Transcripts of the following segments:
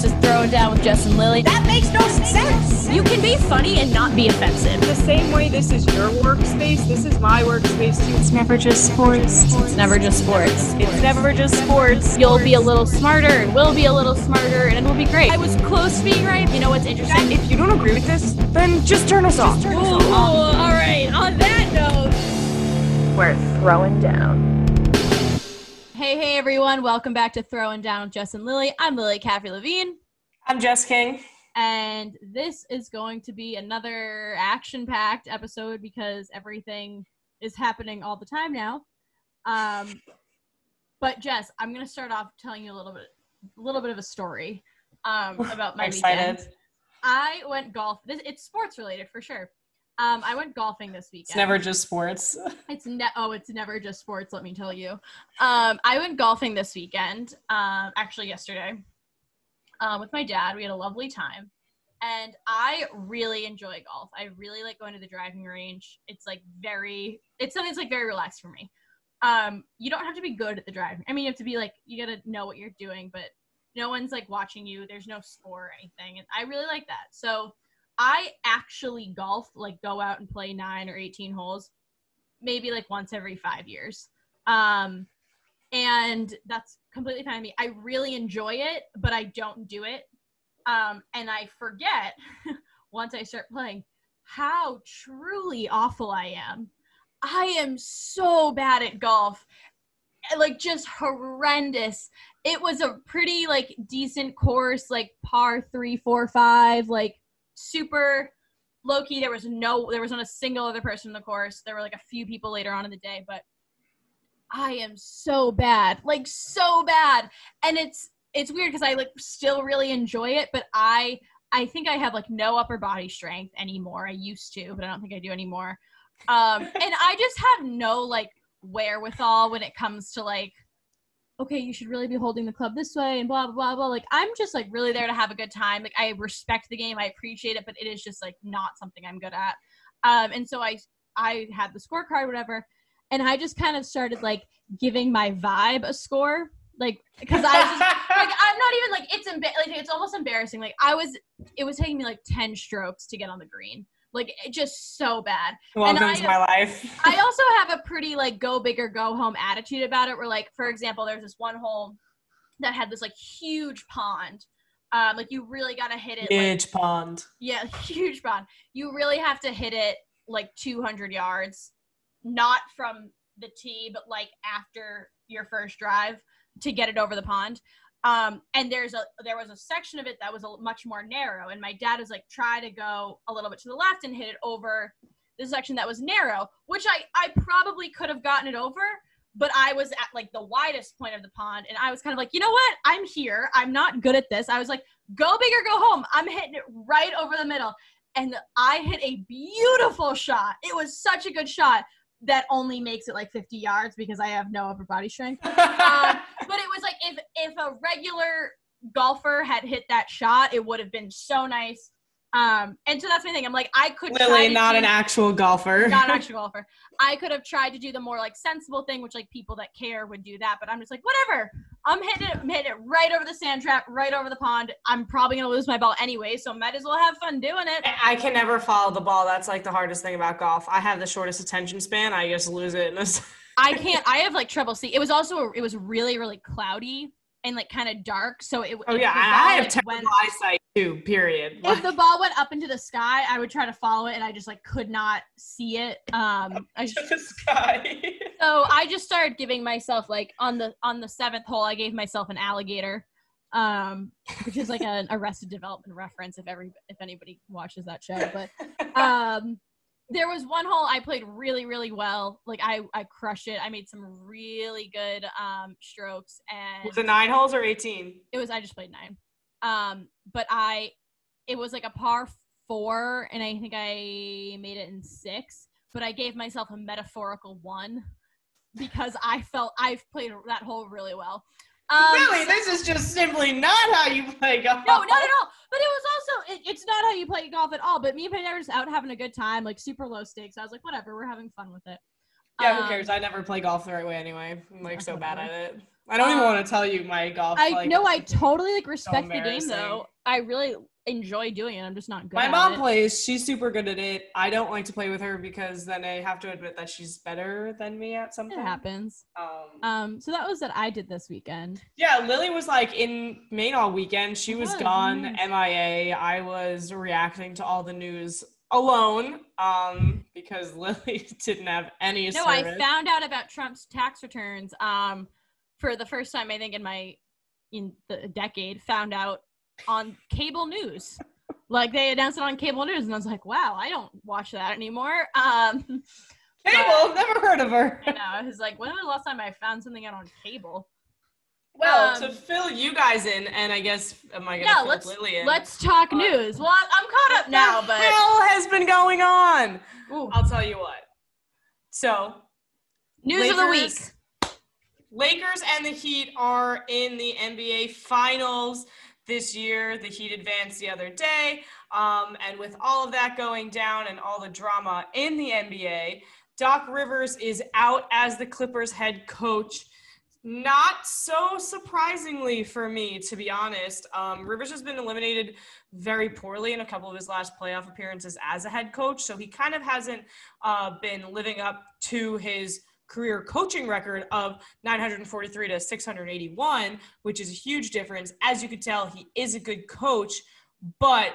This is Throwing Down with Jess and Lily. That makes no sense. You can be funny and not be offensive. The same way this is your workspace, this is my workspace too. It's never just sports. It's never just sports. It's never just sports. You'll be a little smarter, and we'll be a little smarter, and it'll be great. I was close to being right. You know what's interesting? If you don't agree with this, then just turn us off. Ooh, all right. On that note, We're throwing down. Hey, hey, everyone. Welcome back to Throwing Down with Jess and Lily. I'm Lily Caffrey Levine. I'm Jess King. and this is going to be another action-packed episode because everything is happening all the time now. Um, but Jess, I'm going to start off telling you a little bit, a little bit of a story um, about my weekend. I went golf. This, it's sports related for sure. Um, I went golfing this weekend. It's never just sports. It's ne- oh, it's never just sports. Let me tell you. Um, I went golfing this weekend. Um, actually yesterday, um, with my dad. We had a lovely time, and I really enjoy golf. I really like going to the driving range. It's like very. It's something that's like very relaxed for me. Um, you don't have to be good at the driving. I mean, you have to be like you got to know what you're doing, but no one's like watching you. There's no score or anything, and I really like that. So. I actually golf, like go out and play nine or 18 holes, maybe like once every five years. Um, and that's completely fine with me. I really enjoy it, but I don't do it. Um, and I forget once I start playing how truly awful I am. I am so bad at golf, like just horrendous. It was a pretty like decent course, like par three, four, five, like super low key. There was no, there was not a single other person in the course. There were like a few people later on in the day, but I am so bad, like so bad. And it's it's weird because I like still really enjoy it, but I I think I have like no upper body strength anymore. I used to, but I don't think I do anymore. Um, and I just have no like wherewithal when it comes to like okay, you should really be holding the club this way and blah blah blah blah. Like I'm just like really there to have a good time. Like I respect the game, I appreciate it, but it is just like not something I'm good at. Um, and so I I had the scorecard, whatever, and I just kind of started like giving my vibe a score, like because I was just, like I'm not even like it's emba- like it's almost embarrassing. Like I was, it was taking me like ten strokes to get on the green. Like it just so bad. Welcome I- to my life. I also have a pretty like go big or go home attitude about it. Where like, for example, there's this one hole that had this like huge pond. Um, like you really gotta hit it. Like, Huge pond. yeah, huge pond. You really have to hit it like 200 yards, not from the tee, but like after your first drive to get it over the pond. Um, and there's a there was a section of it that was a much more narrow, and my dad was like, try to go a little bit to the left and hit it over the section that was narrow, which I I probably could have gotten it over, but I was at like the widest point of the pond, and I was kind of like, you know what? I'm here. I'm not good at this. I was like, go big or go home. I'm hitting it right over the middle, and I hit a beautiful shot. It was such a good shot that only makes it like 50 yards because I have no upper body strength. Um, but it was like if if a regular golfer had hit that shot, it would have been so nice. Um, and so that's my thing. I'm like, I could Lily, not do- an actual golfer. not an actual golfer. I could have tried to do the more like sensible thing, which like people that care would do that. But I'm just like, whatever. I'm hitting it, I'm hitting it right over the sand trap, right over the pond. I'm probably gonna lose my ball anyway, so might as well have fun doing it. I can never follow the ball. That's like the hardest thing about golf. I have the shortest attention span. I just lose it. in a s- I can't. I have like trouble see. It was also it was really really cloudy and like kind of dark. So it. Oh yeah, I I have terrible went- eyesight too. Period. if the ball went up into the sky, I would try to follow it, and I just like could not see it. Um, I just, the sky. so I just started giving myself like on the on the seventh hole, I gave myself an alligator, um, which is like an Arrested Development reference if every if anybody watches that show. But um, there was one hole I played really really well. Like I I crushed it. I made some really good um strokes, and Was it nine holes or eighteen? it was I just played nine. Um, but I it was like a par four, and I think I made it in six. But I gave myself a metaphorical one because I felt I've played that hole really well. Um, really, this is just simply not how you play golf. no, not at all. But it was also it, it's not how you play golf at all. But me and Peyton were just out having a good time, like super low stakes. I was like, whatever, we're having fun with it. Yeah, who Um, cares? I never play golf the right way anyway. I'm like so bad at it. I don't even Um, want to tell you my golf. I like, know I totally like respect the game though. I really enjoy doing it. I'm just not good. My mom it. plays. She's super good at it. I don't like to play with her because then I have to admit that she's better than me at something. It happens. Um, Um, so that was what I did this weekend. yeah, Lily was like in Maine all weekend. She was was, gone. MIA. I was reacting to all the news alone um, because Lily didn't have any No, service. I found out about Trump's tax returns um for the first time I think in my in the decade. Found out on cable news. like they announced it on cable news, and I was like, "Wow, I don't watch that anymore." Um, Cable, never heard of her. I know. I was like, "When was the last time I found something out on cable?" Well, Um, to fill you guys in, and I guess am I gonna Yeah, fill let's Lily in? let's talk Uh, news. Well, I'm, caught up now, the but hell has been going on? Ooh, I'll tell you what. So news of the week. Lakers- Lakers and the Heat are in the NBA Finals this year. The Heat advanced the other day. Um, and with all of that going down and all the drama in the NBA, Doc Rivers is out as the Clippers head coach. Not so surprisingly for me, to be honest. Um, Rivers has been eliminated very poorly in a couple of his last playoff appearances as a head coach. So he kind of hasn't uh, been living up to his career coaching record of 943 to 681, which is a huge difference. As you could tell, he is a good coach, but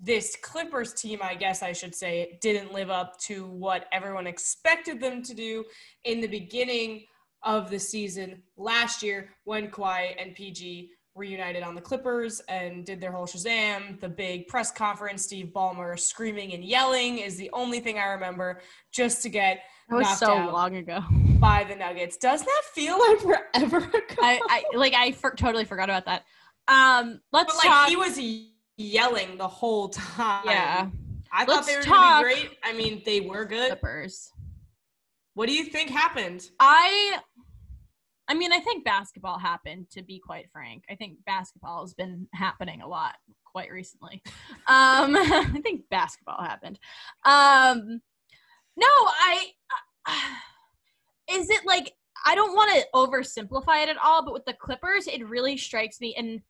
this Clippers team, I guess I should say, didn't live up to what everyone expected them to do in the beginning of the season last year when Kawhi and PG reunited on the Clippers and did their whole Shazam. The big press conference, Steve Ballmer screaming and yelling is the only thing I remember just to get That was knocked so out long ago. by the Nuggets. Does that feel like forever ago? I, I like I for, totally forgot about that. Um, let's but like talk. he was yelling the whole time. yeah, I thought Let's they were talk- gonna be great. I mean, they were good. Clippers. What do you think happened? I I mean, I think basketball happened to be quite frank. I think basketball has been happening a lot quite recently. Um I think basketball happened. Um no, I is it like I don't want to oversimplify it at all, but with the Clippers, it really strikes me and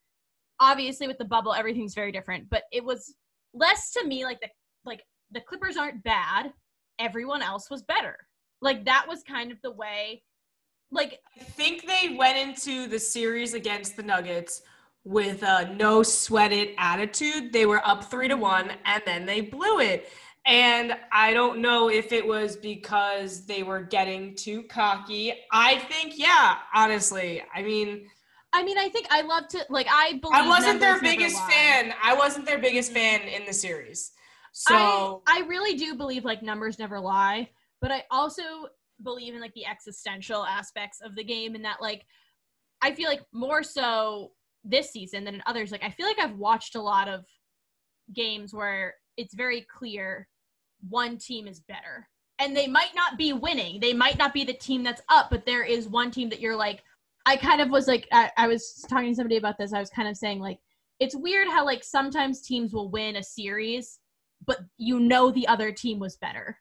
obviously with the bubble everything's very different, but it was less to me like the like the Clippers aren't bad, everyone else was better. Like that was kind of the way like I think they went into the series against the Nuggets with a no sweat it attitude. They were up three to one and then they blew it. And I don't know if it was because they were getting too cocky. I think, yeah, honestly. I mean, I mean, I think I love to like I believe I wasn't their biggest fan. I wasn't their biggest fan in the series. So I, I really do believe like numbers never lie, but I also believe in like the existential aspects of the game and that like I feel like more so this season than in others. Like I feel like I've watched a lot of games where it's very clear one team is better. And they might not be winning. They might not be the team that's up, but there is one team that you're like I kind of was like I, I was talking to somebody about this. I was kind of saying like it's weird how like sometimes teams will win a series but you know the other team was better.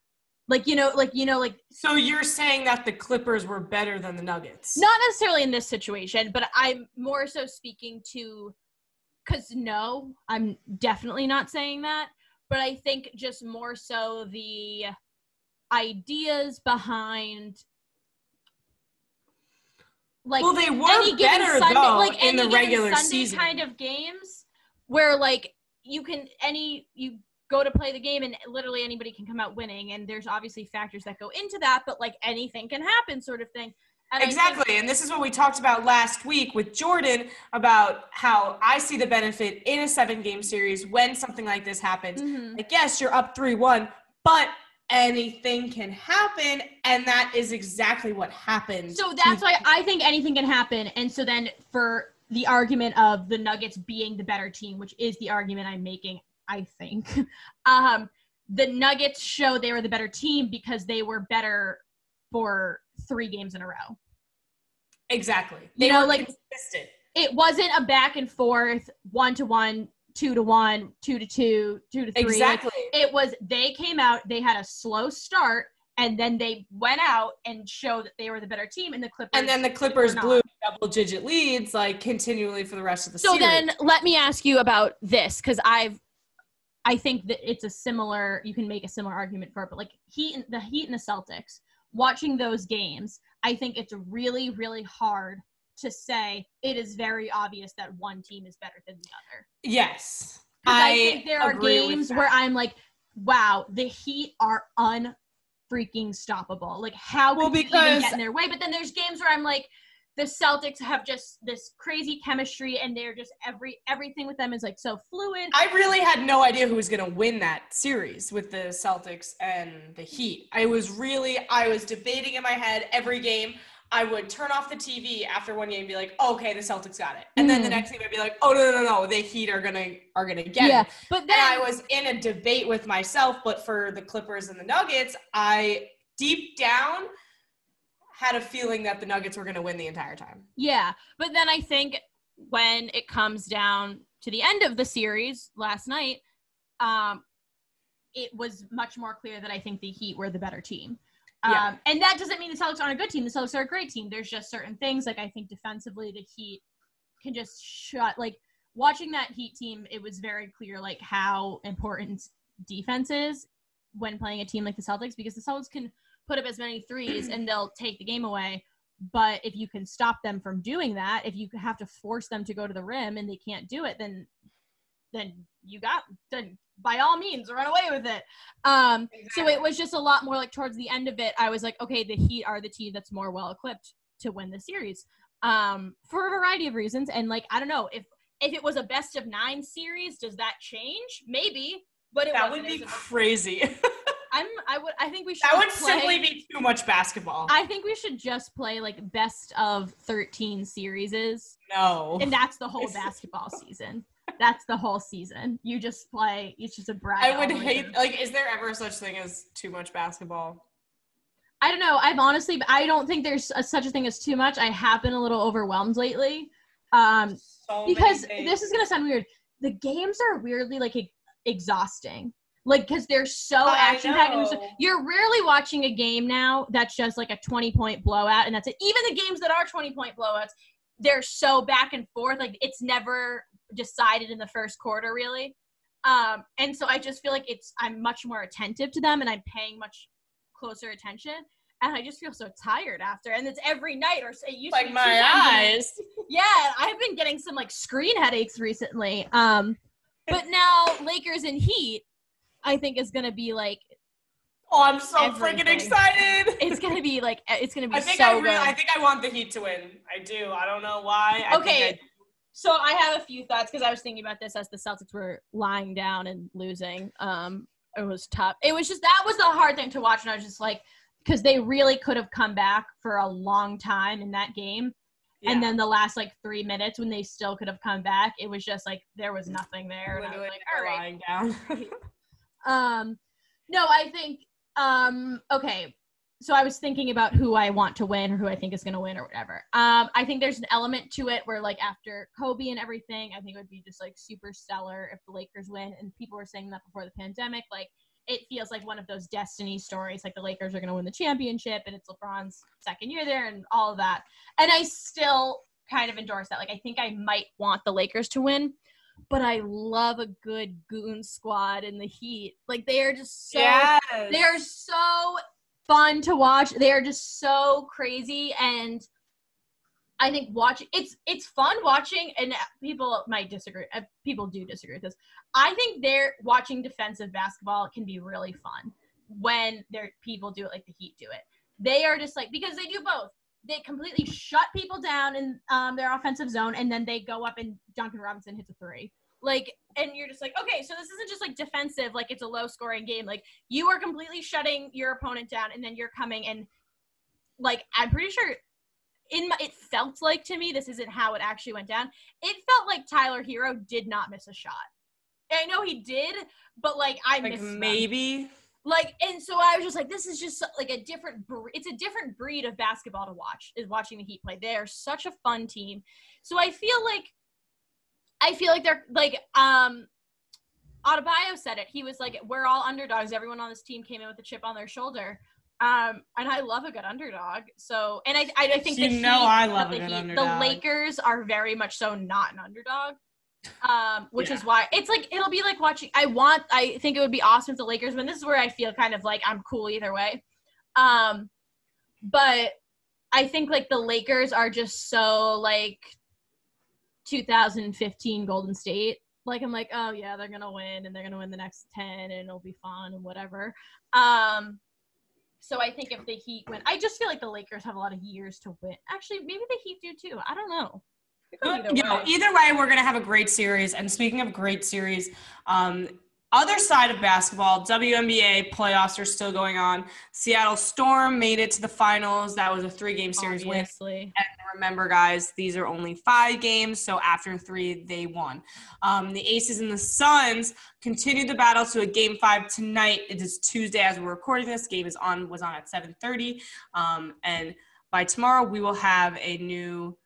Like you know, like you know, like so you're saying that the Clippers were better than the Nuggets. not necessarily in this situation, but I'm more so speaking to because no, I'm definitely not saying that, but I think just more so the ideas behind like well, they were any given better Sunday, though like in the regular Sunday season. kind of games where like you can any you go to play the game and literally anybody can come out winning and there's obviously factors that go into that but like anything can happen sort of thing And I think- Exactly. And this is what we talked about last week with Jordan about how I see the benefit in a seven game series when something like this happens. Mhm. Like, yes, you're up 3 1, but anything can happen. And that is exactly what happened. So that's why I think anything can happen. And so then for the argument of the Nuggets being the better team, which is the argument I'm making, I think, um, the Nuggets show they were the better team because they were better for three games in a row. Exactly. You know, were like- consistent. It wasn't a back and forth, one to one, two to one, two to two, two to three. Like, Exactly. it was they came out, they had a slow start, and then they went out and showed that they were the better team, and the Clippers. And then the Clippers blew double digit leads like continually for the rest of the season. So series. then let me ask you about this because I've I think that it's a similar you can make a similar argument for it, but like Heat and the Heat and the Celtics, watching those games, I think it's really, really hard to say it is very obvious that one team is better than the other. Yes, I, I, think there are games where I'm like, wow, the Heat are unfreaking stoppable. Like how Well, could you even get in their way? But then there's games where I'm like, the Celtics have just this crazy chemistry, and they're just every everything with them is like so fluid. I really had no idea who was going to win that series with the Celtics and the Heat. I was really, I was debating in my head every game. I would turn off the TV after one game and be like, okay, the Celtics got it. And then the Mm. next game I'd be like, oh, no, no, no, no, the Heat are going to, are going to get yeah, it. but And then I was in a debate with myself, but for the Clippers and the Nuggets, I deep down had a feeling that the Nuggets were going to win the entire time. Yeah, but then I think when it comes down to the end of the series last night, um, it was much more clear that I think the Heat were the better team. Um, Yeah. and that doesn't mean the Celtics aren't a good team. The Celtics are a great team. There's just certain things like I think defensively the Heat can just shut. Like watching that Heat team, it was very clear like how important defense is when playing a team like the Celtics because the Celtics can put up as many threes and they'll take the game away. But if you can stop them from doing that, if you have to force them to go to the rim and they can't do it, then then you got then by all means run away with it. Um, so it was just a lot more like towards the end of it, I was like, okay, the Heat are the team that's more well equipped to win the series um, for a variety of reasons. And like, I don't know if if it was a best of nine series, does that change? Maybe, but it That would be It was a- crazy. I'm. I would. I think we should. that would play- simply be too much basketball. I think we should just play like best of 13 series, no. and that's the whole basketball season. That's the whole season. You just play. It's just a bracket. I would hate, like, is there ever such thing as too much basketball? I don't know. I've honestly. I don't think there's a, such a thing as too much. I have been a little overwhelmed lately. Um, So because this is gonna sound weird. The games are weirdly like e- exhausting. Like because they're so action packed. You're rarely watching a game now that's just like a 20 point blowout, and that's it. Even the games that are 20 point blowouts, they're so back and forth. Like it's never decided in the first quarter, really. Um, and so I just feel like it's I'm much more attentive to them, and I'm paying much closer attention. And I just feel so tired after, and it's every night, or it used to like my night. eyes. Yeah, I've been getting some like screen headaches recently. Um, but now Lakers and Heat, I think is gonna be like Oh, I'm so freaking excited. it's gonna be like it's gonna be I think so I good. I think I want the Heat to win. I do. I don't know why. I Okay. Think so I have a few thoughts because I was thinking about this as the Celtics were lying down and losing. Um, it was tough. It was just that was the hard thing to watch, and I was just like, because they really could have come back for a long time in that game. I, And then the last like three minutes when they still could have come back, it was just like there was nothing there. And I was like, all right, lying down. Um, no, I think um okay. So I was thinking about who I want to win or who I think is going to win or whatever. Um, I think there's an element to it where like after Kobe and everything, I think it would be just like super stellar if the Lakers win. And people were saying that before the pandemic, like it feels like one of those destiny stories, like the Lakers are going to win the championship and it's LeBron's second year there and all of that. And I still kind of endorse that. Like I think I might want the Lakers to win but I love a good goon squad in the Heat. Like they are just so yes. they are so fun to watch. They are just so crazy and I think watching it's it's fun watching and people might disagree. uh, People do disagree with this. I think they're watching defensive basketball can be really fun when there people do it like the Heat do it. They are just like because they do both. They completely shut people down in um, their offensive zone, and then they go up and Duncan Robinson hits a three. Like, and you're just like, okay, so this isn't just like defensive, like it's a low scoring game. Like, you are completely shutting your opponent down, and then you're coming and, like, I'm pretty sure in my, it felt like to me, this isn't how it actually went down. It felt like Tyler Herro did not miss a shot. I know he did, but like I like missed maybe. Like and so i was just like this is just like a different it's a different breed of basketball to watch is watching the heat play they're such a fun team so i feel like i feel like they're like um Adebayo said it he was like we're all underdogs everyone on this team came in with a chip on their shoulder Um, and I love a good underdog. So, and I, I, I think You the know Heat- I love the Heat-. The Lakers are very much so not an underdog. Um, which is why it's like it'll be like watching. I want. I think it would be awesome if the Lakers win. This is where I feel kind of like I'm cool either way. Um, but I think like the Lakers are just so like 2015 Golden State. Like I'm like, oh yeah, they're gonna win and they're gonna win the next 10 and it'll be fun and whatever. Um, so I think if the Heat win, I just feel like the Lakers have a lot of years to win. Actually, maybe the Heat do too. I don't know. Either you know, way. either way, we're gonna have a great series. And speaking of great series, um, other side of basketball, WNBA playoffs are still going on. Seattle Storm made it to the finals. That was a three-game series win. Obviously. Remember, guys, these are only five games, so after three, they won. Um, the Aces and the Suns continued the battle to a game five tonight. It is Tuesday as we're recording this. Game is on was on at 7:30, um, and by tomorrow we will have a new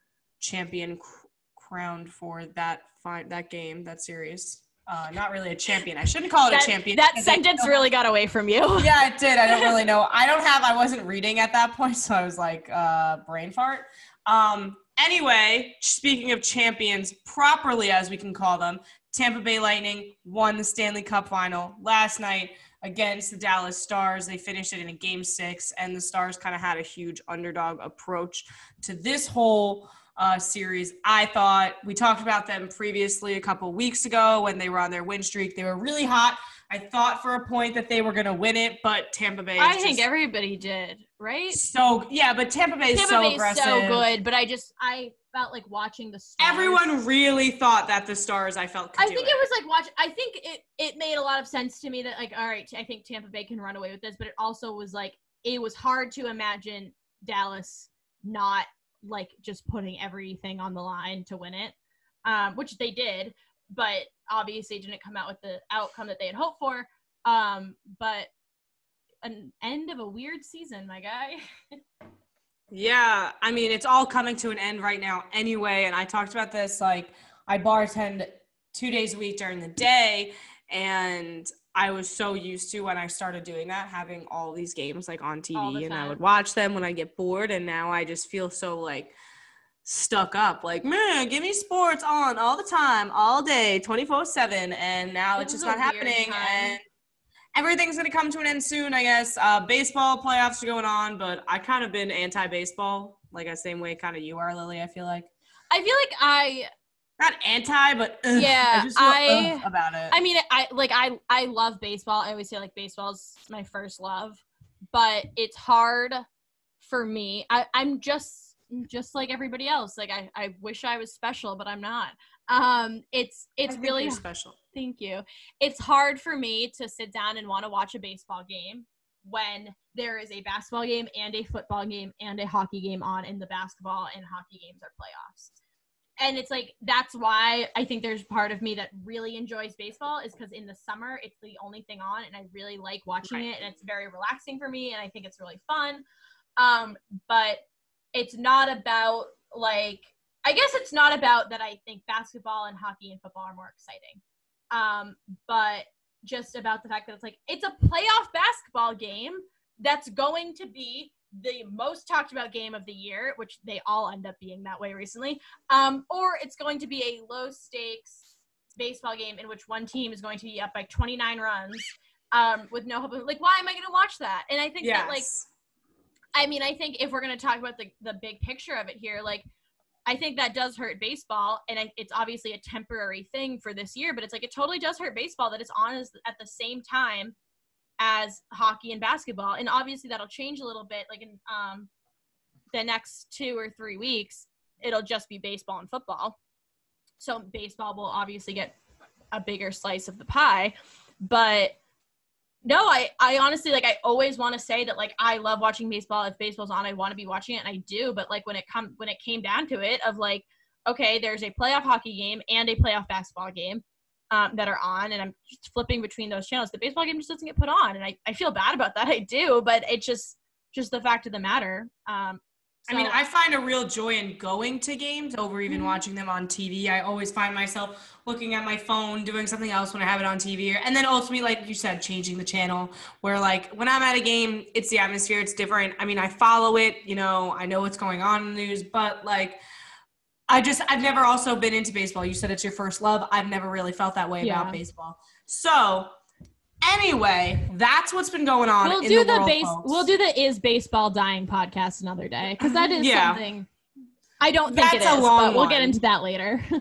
champion cr- crowned for that fi- that game, that series. Uh, not really a champion. I shouldn't call it That, a champion. that sentence really got away from you. yeah, it did. I don't really know. I don't have. I wasn't reading at that point, so I was like, uh, brain fart. Um. Anyway, speaking of champions, properly as we can call them, Tampa Bay Lightning won the Stanley Cup final last night against the Dallas Stars. They finished it in a game six, and the Stars kind of had a huge underdog approach to this whole uh, series. I thought we talked about them previously a couple weeks ago when they were on their win streak. They were really hot. I thought for a point that they were going to win it, but Tampa Bay. I think everybody did, right? so yeah, but Tampa Bay is Tampa so Bay's aggressive. so good, but I just I felt like watching the stars. Everyone really thought that the Stars. I felt. I think it was like watch. I think it it made a lot of sense to me that like all right, I think Tampa Bay can run away with this, but it also was like it was hard to imagine Dallas not like just putting everything on the line to win it, um, which they did, but obviously didn't come out with the outcome that they had hoped for. Um, but an end of a weird season, my guy. Yeah, I mean, it's all coming to an end right now anyway. And I talked about this like I bartend two days a week during the day, and I was so used to when I started doing that, having all these games like on TV, and I would watch them when I get bored. And now I just feel so like stuck up, like man, give me sports on all the time, all day, twenty four seven. And now It it's just not happening. time. And everything's gonna come to an end soon, I guess. Uh, baseball playoffs are going on, but I kind of been anti-baseball, like the same way kind of you are, Lily. I feel like I feel like I not anti, but ugh, Yeah, I just feel I- about it. I mean, I like I I love baseball. I always say like baseball's my first love, but it's hard for me. I I'm just just like everybody else. Like I I wish I was special, but I'm not. Um, it's it's really special. thank you. It's hard for me to sit down and want to watch a baseball game when there is a basketball game and a football game and a hockey game on, and the basketball and hockey games are playoffs and it's like that's why I think there's part of me that really enjoys baseball is because in the summer it's the only thing on and I really like watching Right. it and it's very relaxing for me and I think it's really fun. Um, but it's not about like I guess it's not about that I think basketball and hockey and football are more exciting. Um, but just about the fact that it's like it's a playoff basketball game that's going to be the most talked about game of the year, which they all end up being that way recently. Um, or it's going to be a low stakes baseball game in which one team is going to be up by 29 runs um, with no hope of like, why am I going to watch that? And I think that like I mean, I think if we're going to talk about the, the big picture of it here, like, I think that does hurt baseball. And I, it's obviously a temporary thing for this year, but it's like it totally does hurt baseball that it's on as, at the same time as hockey and basketball. And obviously that'll change a little bit. Like in um, the next two or three weeks, it'll just be baseball and football. So baseball will obviously get a bigger slice of the pie. But no, I, I honestly like I always want to say that like I love watching baseball. If baseball's on, I want to be watching it and I do. But like when it come when it came down to it of like, okay, there's a playoff hockey game and a playoff basketball game um, that are on and I'm just flipping between those channels. The baseball game just doesn't get put on and I, I feel bad about that. I do, but it's just just the fact of the matter. Um, I mean, I find a real joy in going to games over even Mhm. watching them on TV. I always find myself looking at my phone, doing something else when I have it on TV. And then ultimately, like you said, changing the channel where, like, when I'm at a game, it's the atmosphere, it's different. I mean, I follow it, you know, I know what's going on in the news, but like, I just, I've never also been into baseball. You said it's your first love. I've never really felt that way Yeah. about baseball. So, anyway, that's what's been going on. we'll do the, the, world, base. folks. We'll do the is baseball dying podcast another day because that is Yeah. something. I don't think it That's a is, long but we'll get into that later.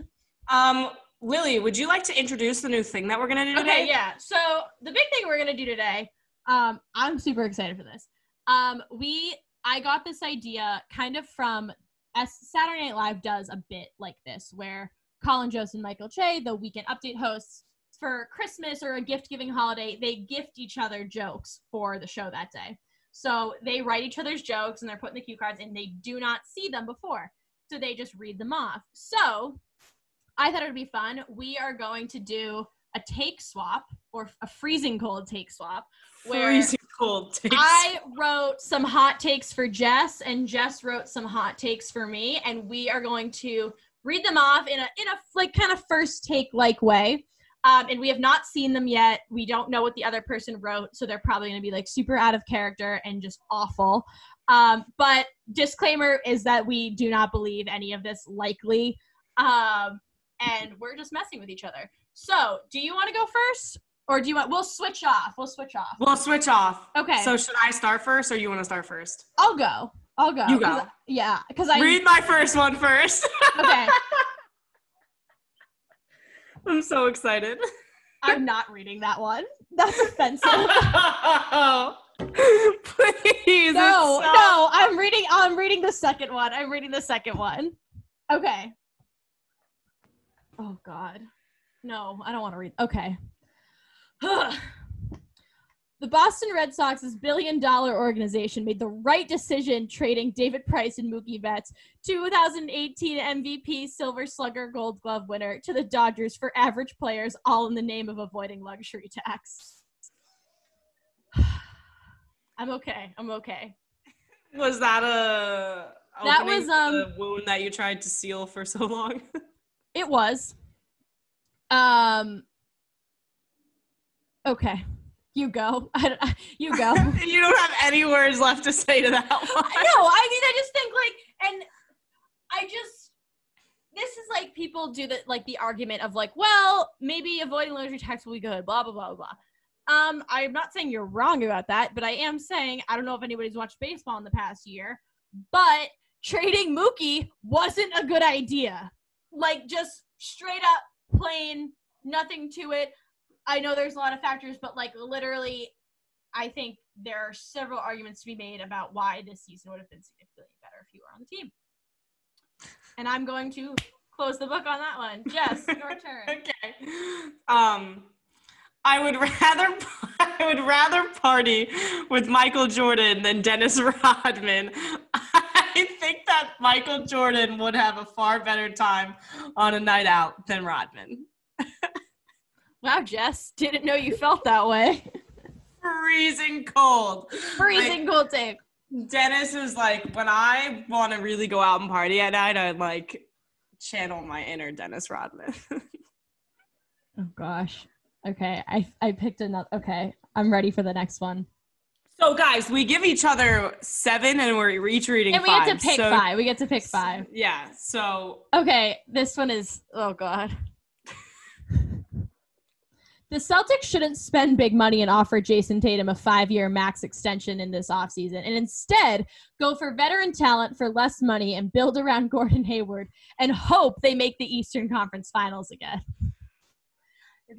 Um, Lily, would you like to introduce the new thing that we're gonna do today? Okay, yeah. So the big thing we're gonna do today, um, I'm super excited for this. Um, we I got this idea kind of from as Saturday Night Live does a bit like this, where Colin Jost and Michael Che, the weekend update hosts, for Christmas or a gift giving holiday, they gift each other jokes for the show that day. So they write each other's jokes and they're putting the cue cards and they do not see them before. So they just read them off. So I thought it would be fun. We are going to do a take swap or a freezing cold take swap where Freezing cold takes. I wrote some hot takes for Jess and Jess wrote some hot takes for me and we are going to read them off in a in a like kind of first take like way. Um, and we have not seen them yet. We don't know what the other person wrote, so they're probably going to be like super out of character and just awful. Um, but disclaimer is that we do not believe any of this likely. Um, and we're just messing with each other. So, do you want to go first, or do you want? We'll switch off. We'll switch off. We'll switch off. Okay. So should I start first, or you want to start first? I'll go. I'll go. You 'cause go. I- yeah, because I Read my first one first. okay. I'm so excited. I'm not reading that one. That's offensive. Please. no, so- no. I'm reading. I'm reading the second one. I'm reading the second one. Okay. Oh God. No, I don't want to read. Okay. the Boston Red Sox's billion dollar organization made the right decision trading David Price and Mookie Betts, 2018 MVP, Silver Slugger, Gold Glove winner, to the Dodgers for average players, all in the name of avoiding luxury tax. I'm okay. I'm okay. Was that a That was, um, the wound that you tried to seal for so long? It was. Um. Okay, you go. I you go. you don't have any words left to say to that one. No, I mean I just think like, and I just this is like people do the like the argument of like, well, maybe avoiding luxury tax will be good. Blah blah blah blah. Um, I'm not saying you're wrong about that, but I am saying I don't know if anybody's watched baseball in the past year, but trading Mookie wasn't a good idea. Like just straight up plain, nothing to it. I know there's a lot of factors, but like literally, I think there are several arguments to be made about why this season would have been significantly better if you were on the team. And I'm going to close the book on that one. Jess, your turn. okay. Um, I would rather I would rather party with Michael Jordan than Dennis Rodman. I think that Michael Jordan would have a far better time on a night out than Rodman. Wow, Jess, didn't know you felt that way. Freezing cold. Freezing cold take. Dennis is like when I want to really go out and party at night, I like channel my inner Dennis Rodman. Oh gosh. Okay, I I picked another. Okay, I'm ready for the next one. so guys, we give each other seven, and we're each reading And we five. get to pick So- five. We get to pick five. Yeah. So Okay, this one is oh god. The Celtics shouldn't spend big money and offer Jayson Tatum a five-year max extension in this offseason and instead go for veteran talent for less money and build around Gordon Hayward and hope they make the Eastern Conference Finals again.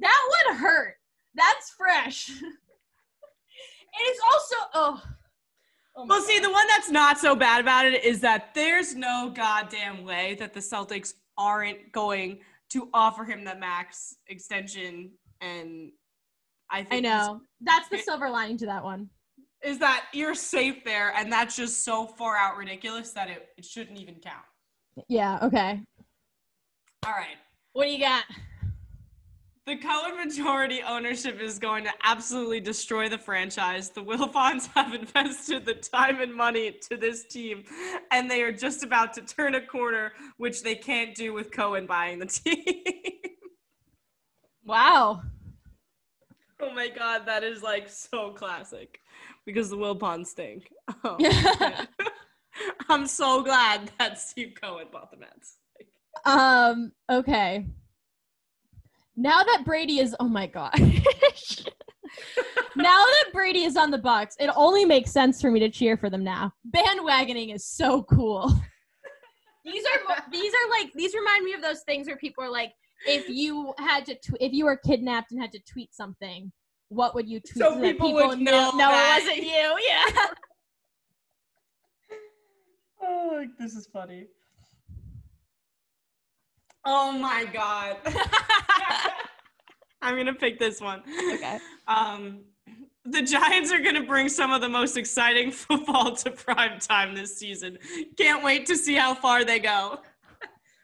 That would hurt. That's fresh. it is also oh. oh Well, see, the one that's not so bad about it is that there's no goddamn way that the Celtics aren't going to offer him the max extension. And I think I know. That's the silver lining to that one. is that you're safe there, and that's just so far out ridiculous that it, it shouldn't even count. Yeah, okay. All right. What do you got? The Cohen majority ownership is going to absolutely destroy the franchise. The Wilpons have invested the time and money to this team, and they are just about to turn a corner, which they can't do with Cohen buying the team. Wow. oh my god, that is like so classic because the Wilpons stink. Oh. I'm so glad that Steve Cohen bought the Mets. Um, okay. Now that Brady is oh my god. now that Brady is on the Bucs, it only makes sense for me to cheer for them now. Bandwagoning is so cool. These are these are like these remind me of those things where people are like, if you had to tw- if you were kidnapped and had to tweet something, what would you tweet So that people would knew- know no, it wasn't you. Yeah. Oh, this is funny. Oh my god. I'm gonna pick this one. Okay. Um, the Giants are gonna bring some of the most exciting football to prime time this season. Can't wait to see how far they go.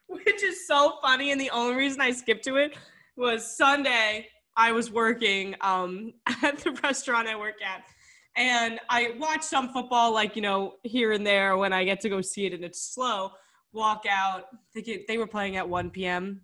Which is so funny, and the only reason I skipped to it was Sunday. I was working um, at the restaurant I work at, and I watch some football, like you know, here and there when I get to go see it, and it's slow. Walk out. They, they were playing at 1 p.m.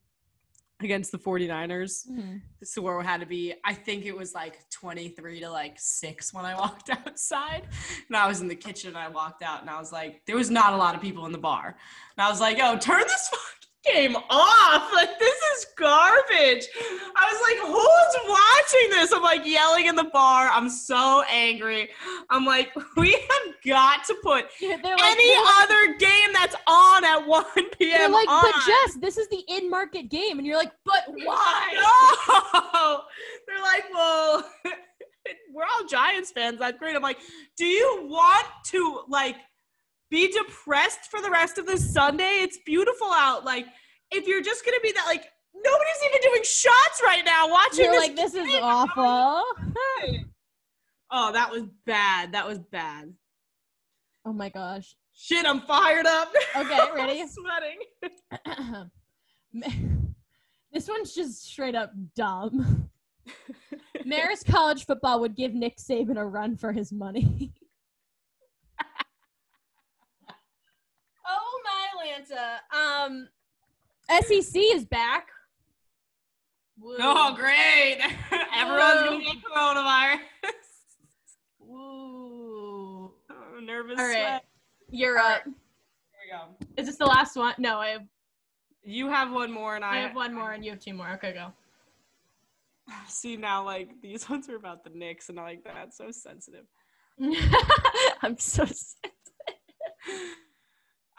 against the 49ers. Mm-hmm. So where it had to be, I think it was like 23 to like six when I walked outside. And I was in the kitchen and I walked out and I was like, there was not a lot of people in the bar. And I was like, yo, turn this game off. Like, this is garbage. I was like, who's watching this? I'm like yelling in the bar. I'm so angry. I'm like, we have got to put like, any they're like, other game that's on at 1 p.m. they're like, on. but Jess, this is the in-market game, and you're like, but why? No! They're like, well, we're all Giants fans. That's great. I'm like, do you want to like be depressed for the rest of the Sunday? It's beautiful out. Like, if you're just gonna be that, like, nobody's even doing shots right now. Watching You're this like, this is awful. Oh, that was bad. That was bad. Oh my gosh. Shit, I'm fired up. Okay, ready? Sweating. this one's just straight up dumb. Marist College football would give Nick Saban a run for his money. oh my Lanta. Um. SEC is back. Woo. Oh, great. Everyone's gonna get coronavirus. Woo. Oh, nervous All right. sweat. You're up. Here we go. Is this the last one? No, I have. You have one more, and I, I have one more, and you have two more. Okay, go. See now, like these ones are about the Knicks, and I'm like that's so sensitive. I'm so sad.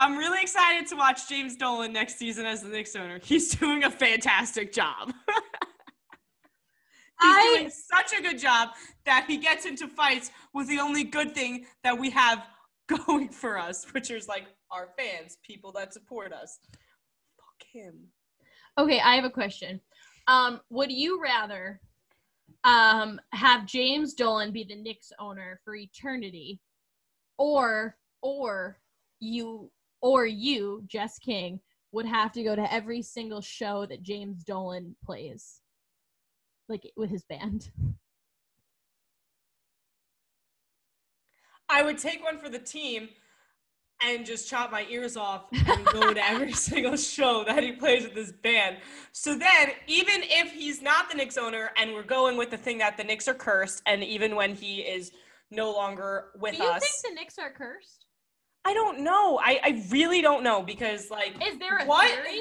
I'm really excited to watch James Dolan next season as the Knicks owner. He's doing a fantastic job. He's I- doing such a good job that he gets into fights with the only good thing that we have going for us, which is like our fans, people that support us. Fuck him. Okay, I have a question. Um, would you rather um have James Dolan be the Knicks owner for eternity, or or you or you, Jess King, would have to go to every single show that James Dolan plays, like with his band? I would take one for the team and just chop my ears off and go to every single show that he plays with his band. So then, even if he's not the Knicks owner and we're going with the thing that the Knicks are cursed, and even when he is no longer with us. Do you us, think the Knicks are cursed? I don't know. I, I really don't know because, like, Is there a What? theory?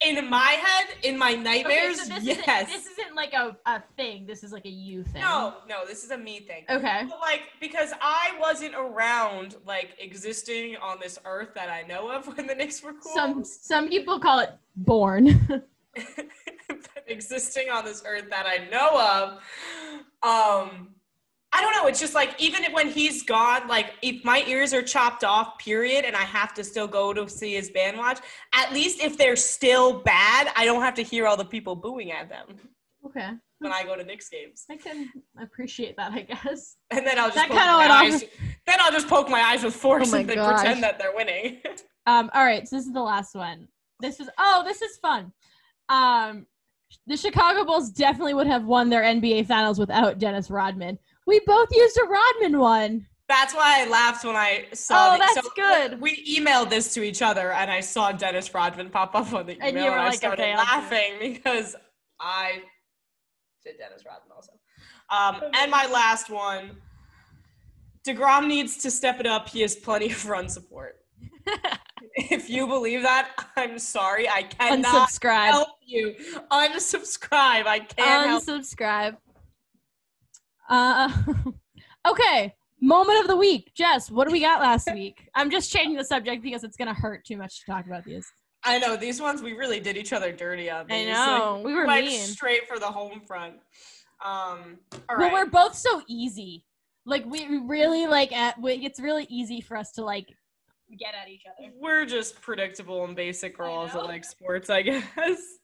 in my head, in my Okay, nightmares, so this yes. isn't this isn't like a, a thing. This is like a you thing. no, no, this is a me thing. Okay. But like because I wasn't around like existing on this earth that I know of when the Knicks were cool. Some some people call it born. existing on this earth that I know of. Um I don't know, it's just like even when he's gone, like if my ears are chopped off, period, and I have to still go to see his band watch, at least if they're still bad, I don't have to hear all the people booing at them okay. when I go to Knicks games. I can appreciate that, I guess. And then I'll just That poke kinda my went eyes. off- Then I'll just poke my eyes with force Oh and then gosh. pretend that they're winning. Um, all right, so this is the last one. This is oh, this is fun. Um, The Chicago Bulls definitely would have won their NBA Finals without Dennis Rodman. We both used a Rodman one. That's why I laughed when I saw. Oh, the- that's good. We emailed this to each other, and I saw Dennis Rodman pop up on the email, And and, you were I like, started okay, laughing because I did Dennis Rodman also. Um, and my last one, Degrom needs to step it up. He has plenty of run support. if you believe that, I'm sorry. I cannot Unsubscribe. help you. Unsubscribe. I can't help. Unsubscribe. Uh, okay. Moment of the week. Jess, what do we got last week? I'm just changing the subject because it's gonna hurt too much to talk about these. I know these ones. We really did each other dirty on These. I know. We were went mean. straight for the home front. Um, all Well, we're both so easy. Like we really like at we, it's really easy for us to like Get at each other. We're just predictable and basic girls that like sports, I guess.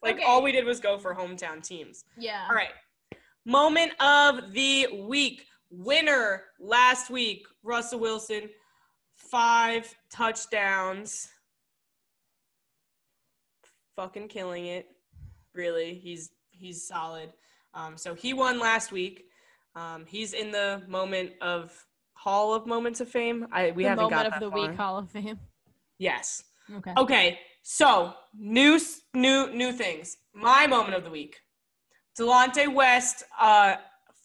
like Okay. all we did was go for hometown teams. Yeah. All right. Moment of the week. Winner last week, Russell Wilson, five touchdowns. Fucking killing it. Really. He's he's solid. Um, so he won last week. Um, he's in the moment of Hall of Moments of Fame. I we the haven't moment got of the far. week Hall of Fame. Yes. okay. Okay, so new new new things. My moment of the week. Delonte West, uh,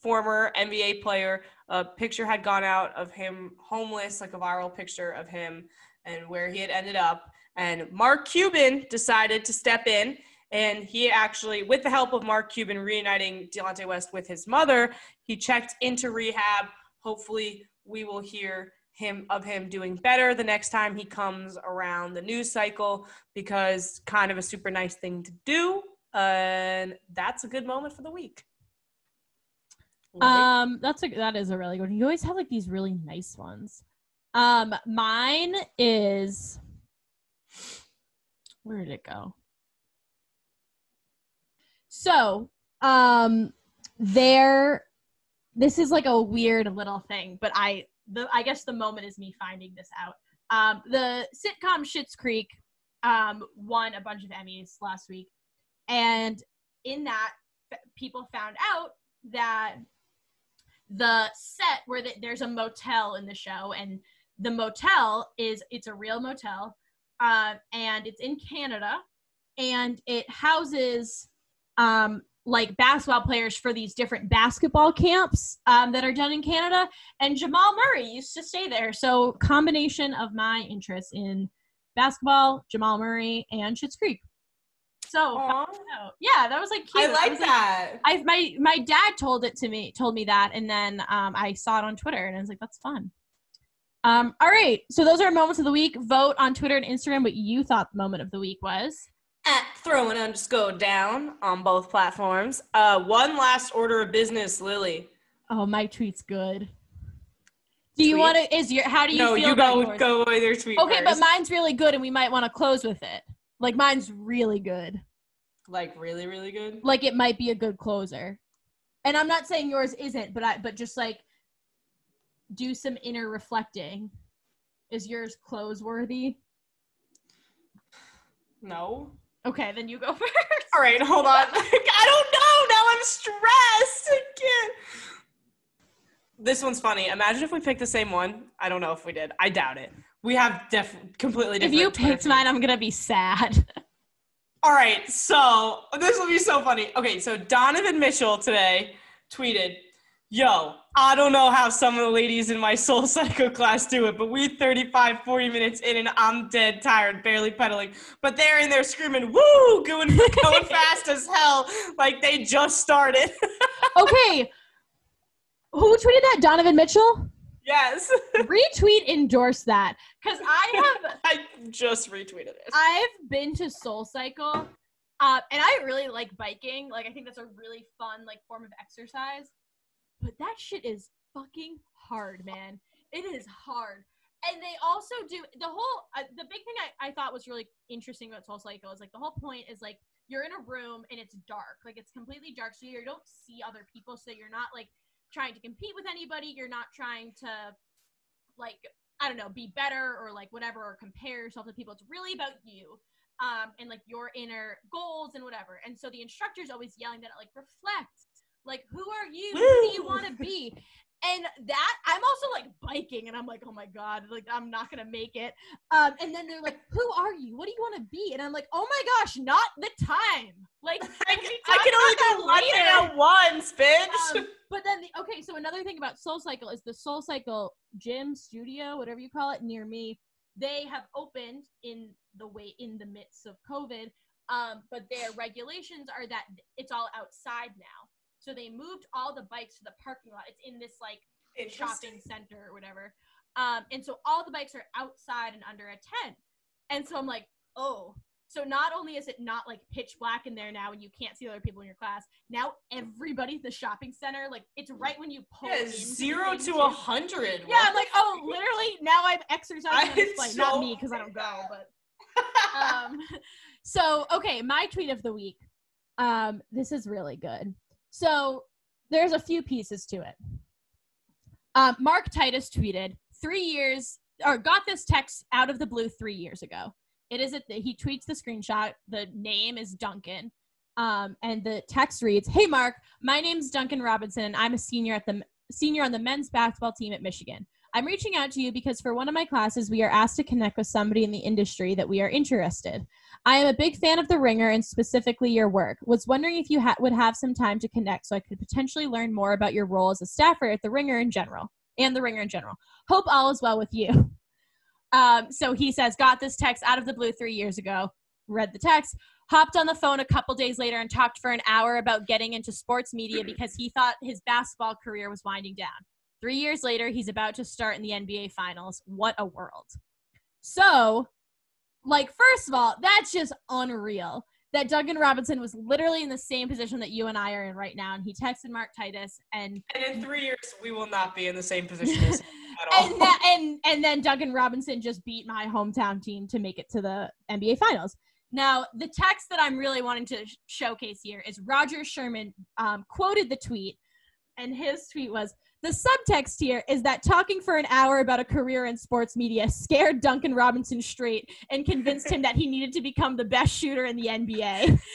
former NBA player. A picture had gone out of him homeless, like a viral picture of him and where he had ended up. And Mark Cuban decided to step in, and he actually, with the help of Mark Cuban reuniting Delonte West with his mother, he checked into rehab. Hopefully, we will hear him of him doing better the next time he comes around the news cycle because kind of a super nice thing to do and that's a good moment for the week. Um, that's a that is a really good. one. You always have like these really nice ones. Um, mine is where did it go? So, um, there. This is like a weird little thing, but I the I guess the moment is me finding this out. Um, the sitcom Schitt's Creek um won a bunch of Emmys last week, and in that, people found out that the set where the, there's a motel in the show and the motel is it's a real motel uh, and it's in canada and it houses um, like basketball players for these different basketball camps um, that are done in canada. And jamal murray used to stay there. So combination of my interest in basketball jamal murray and Schitt's creek so yeah that was like cute i like was that I my my dad told it to me, told me that, and then um, I saw it on Twitter, and I was like, "That's fun." Um, all right, so those are moments of the week. Vote on Twitter and Instagram what you thought the moment of the week was. at throwing underscore down on both platforms uh one last order of business lily Oh, my tweet's good. Do you want to? Is your how do you no feel? you about go yours? go with your tweet Okay, but mine's really good, and we might want to close with it. Like mine's really good. like really really good Like it might be a good closer. And I'm not saying yours isn't, but I but just like do some inner reflecting. Is yours close worthy? no Okay, then you go first. all right hold on i don't know now i'm stressed this one's funny imagine if we picked the same one i don't know if we did i doubt it we have def- completely different. If you picked mine, I'm gonna be sad. All right, so this will be so funny. Okay, so Donovan Mitchell today tweeted, Yo, I don't know how some of the ladies in my Soul Cycle class do it, but we 35, 40 minutes in and I'm dead tired, barely pedaling. But they're in there screaming, woo, going, going fast as hell, like they just started. okay. Who tweeted that? Donovan Mitchell? Yes. Retweet, endorse that. Because I have I just retweeted it. I've been to Soul Cycle, uh, and I really like biking. Like, I think that's a really fun like form of exercise. But that shit is fucking hard, man. It is hard. And they also do the whole. Uh, the big thing I, I thought was really interesting about Soul Cycle is like the whole point is like you're in a room and it's dark, like it's completely dark, so you don't see other people, so you're not like trying to compete with anybody. You're not trying to like I don't know, be better or like whatever, or compare yourself to people. It's really about you. um, and like your inner goals and whatever. And so the instructor's always yelling that like reflect, like who are you? Who do you want to be? And that I'm also like biking, and I'm like, oh my god, like I'm not gonna make it. Um, and then they're like, who are you? What do you want to be? And I'm like, oh my gosh, not the time. Like I, can only do one later. at once, bitch. Um, but then, the, okay, so another thing about Soul Cycle is the Soul Cycle gym studio, whatever you call it, near me. They have opened in the way in the midst of COVID, um, but their regulations are that it's all outside now. So they moved all the bikes to the parking lot. It's in this like shopping center or whatever. Um, and so all the bikes are outside and under a tent. And so I'm like, oh. So not only is it not like pitch black in there now and you can't see other people in your class, now everybody at the shopping center, like it's right when you pull Yeah, zero to a hundred. Yeah, I'm like, oh, literally now I'm exercising on I'm. Not me because I don't go, but um so okay my tweet of the week um this is really good so there's a few pieces to it. Um mark titus tweeted three years or got this text out of the blue three years ago. It is that he tweets the screenshot. The name is duncan. Um and the text reads hey mark my name's duncan robinson and i'm a senior at the senior on the men's basketball team at michigan I'm reaching out to you because for one of my classes, we are asked to connect with somebody in the industry that we are interested. I am a big fan of The Ringer and specifically your work. Was wondering if you ha- would have some time to connect so I could potentially learn more about your role as a staffer at The Ringer in general and The Ringer in general. Hope all is well with you. Um, so he says, got this text out of the blue three years ago. Read the text, hopped on the phone a couple days later and talked for an hour about getting into sports media because he thought his basketball career was winding down. Three years later, he's about to start in the NBA Finals. What a world. So, like, first of all, that's just unreal that Duncan Robinson was literally in the same position that you and I are in right now. And he texted Mark Titus and And in three years, we will not be in the same position at all. and, that, and and then Duncan Robinson just beat my hometown team to make it to the NBA Finals. Now, the text that I'm really wanting to sh- showcase here is Roger Sherman um, quoted the tweet, and his tweet was the subtext here is that talking for an hour about a career in sports media scared Duncan Robinson straight and convinced him that he needed to become the best shooter in the NBA.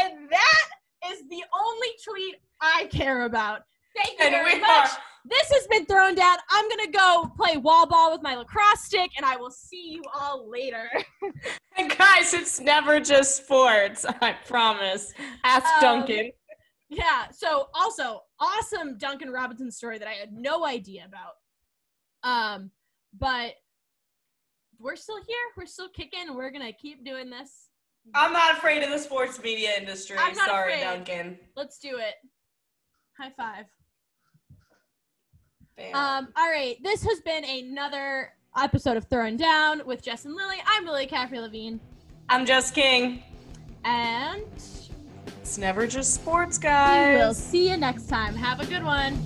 And that is the only tweet I care about. Thank you and very much. are. This has been Throwing Down. I'm gonna go play wall ball with my lacrosse stick, and I will see you all later. And guys, it's never just sports. I promise. Ask Um, Duncan. Yeah. So also awesome Duncan Robinson story that I had no idea about. Um, but we're still here. We're still kicking. We're gonna keep doing this. I'm not afraid of the sports media industry. I'm not Sorry, afraid. Duncan. Let's do it. High five. Bam. Um, all right. This has been another episode of Throwing Down with Jess and Lily. I'm Lily Caffrey Levine. I'm Jess King. And It's never just sports, guys. we will see you next time. Have a good one.